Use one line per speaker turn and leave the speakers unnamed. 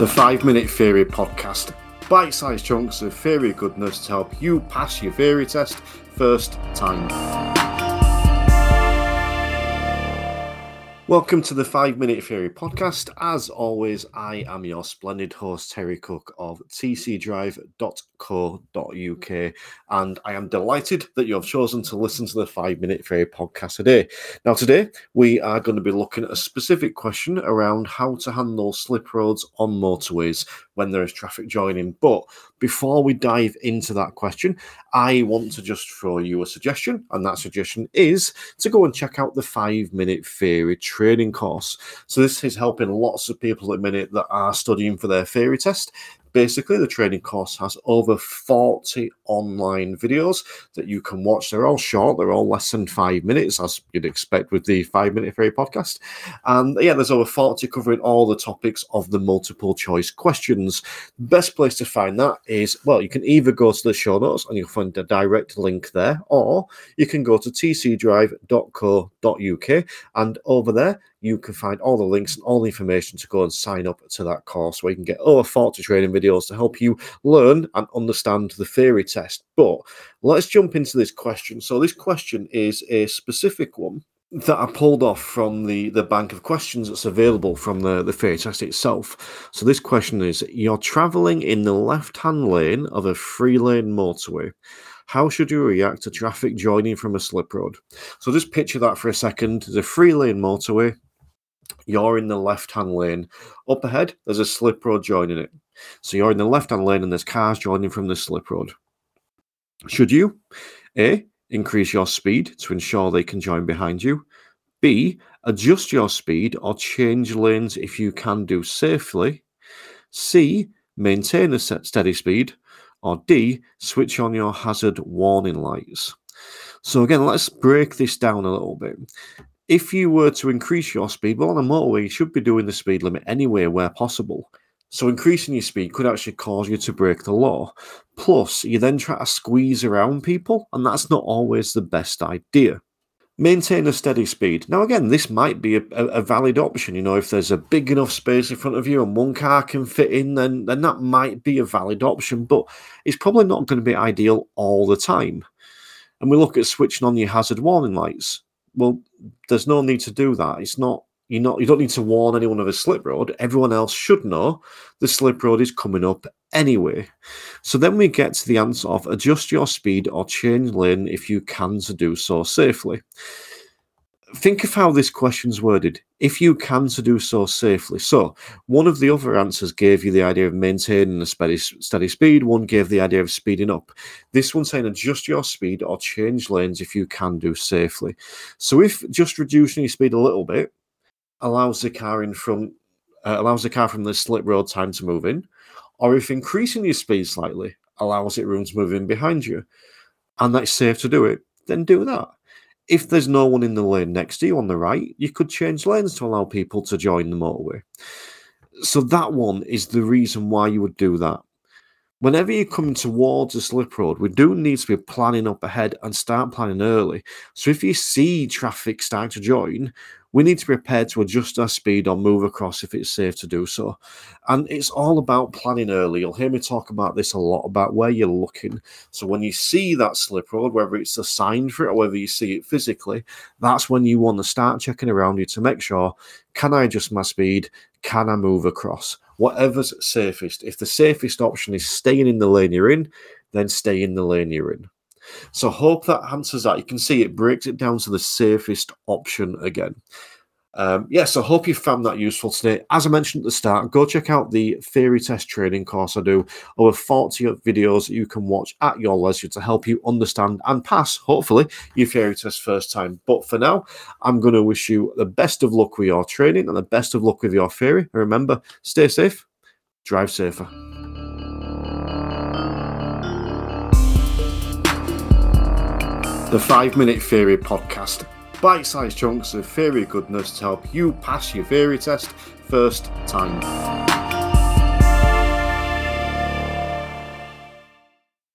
The 5 Minute Theory Podcast. Bite sized chunks of theory goodness to help you pass your theory test first time. Welcome to the 5 Minute Theory Podcast. As always, I am your splendid host, Terry Cook of tcdrive.co.uk, and I am delighted that you have chosen to listen to the 5 Minute Theory Podcast today. Now, today we are going to be looking at a specific question around how to handle slip roads on motorways when there is traffic joining. But before we dive into that question, I want to just throw you a suggestion, and that suggestion is to go and check out the 5 Minute Theory training course. So this is helping lots of people at the minute that are studying for their theory test basically the training course has over 40 online videos that you can watch. They're all short they're all less than five minutes as you'd expect with the five minute theory podcast. And yeah there's over 40 covering all the topics of the multiple choice questions. Best place to find that is well you can either go to the show notes and you'll find a direct link there or you can go to tcdrive.co.uk and over there you can find all the links and all the information to go and sign up to that course where you can get over 40 training videos to help you learn and understand the theory test. But let's jump into this question. So, this question is a specific one that I pulled off from the, the bank of questions that's available from the, the theory test itself. So, this question is You're traveling in the left hand lane of a three lane motorway. How should you react to traffic joining from a slip road? So, just picture that for a second. There's a three lane motorway you're in the left hand lane. Up ahead, there's a slip road joining it. So you're in the left hand lane and there's cars joining from the slip road. Should you A, increase your speed to ensure they can join behind you? B, adjust your speed or change lanes if you can do safely? C, maintain a steady speed? Or D, switch on your hazard warning lights? So again, let's break this down a little bit if you were to increase your speed, well, on a motorway, you should be doing the speed limit anyway where possible. So increasing your speed could actually cause you to break the law. Plus, you then try to squeeze around people, and that's not always the best idea. Maintain a steady speed. Now, again, this might be a, a, valid option. You know, if there's a big enough space in front of you and one car can fit in, then then that might be a valid option. But it's probably not going to be ideal all the time. And we look at switching on your hazard warning lights well, there's no need to do that. It's not you not you don't need to warn anyone of a slip road. Everyone else should know the slip road is coming up anyway. So then we get to the answer of adjust your speed or change lane if you can to do so safely think of how this question's worded. If you can to do so safely. So one of the other answers gave you the idea of maintaining a steady, steady speed. One gave the idea of speeding up. This one's saying adjust your speed or change lanes if you can do safely. So if just reducing your speed a little bit allows the car in front, uh, allows the car from the slip road time to move in, or if increasing your speed slightly allows it room to move in behind you, and that's safe to do it, then do that if there's no one in the lane next to you on the right, you could change lanes to allow people to join the motorway. So that one is the reason why you would do that. Whenever you're coming towards a slip road, we do need to be planning up ahead and start planning early. So if you see traffic starting to join, we need to be prepared to adjust our speed or move across if it's safe to do so. And it's all about planning early. You'll hear me talk about this a lot about where you're looking. So when you see that slip road, whether it's a sign for it or whether you see it physically, that's when you want to start checking around you to make sure can I adjust my speed? Can I move across? Whatever's safest. If the safest option is staying in the lane you're in, then stay in the lane you're in. So hope that answers that. You can see it breaks it down to the safest option again. Um, yeah, so hope you found that useful today. As I mentioned at the start, go check out the theory test training course I do. Over 40 videos you can watch at your leisure to help you understand and pass, hopefully, your theory test first time. But for now, I'm going to wish you the best of luck with your training and the best of luck with your theory. Remember, stay safe, drive safer. The 5 Minute Theory Podcast. Bite sized chunks of theory goodness to help you pass your theory test first time.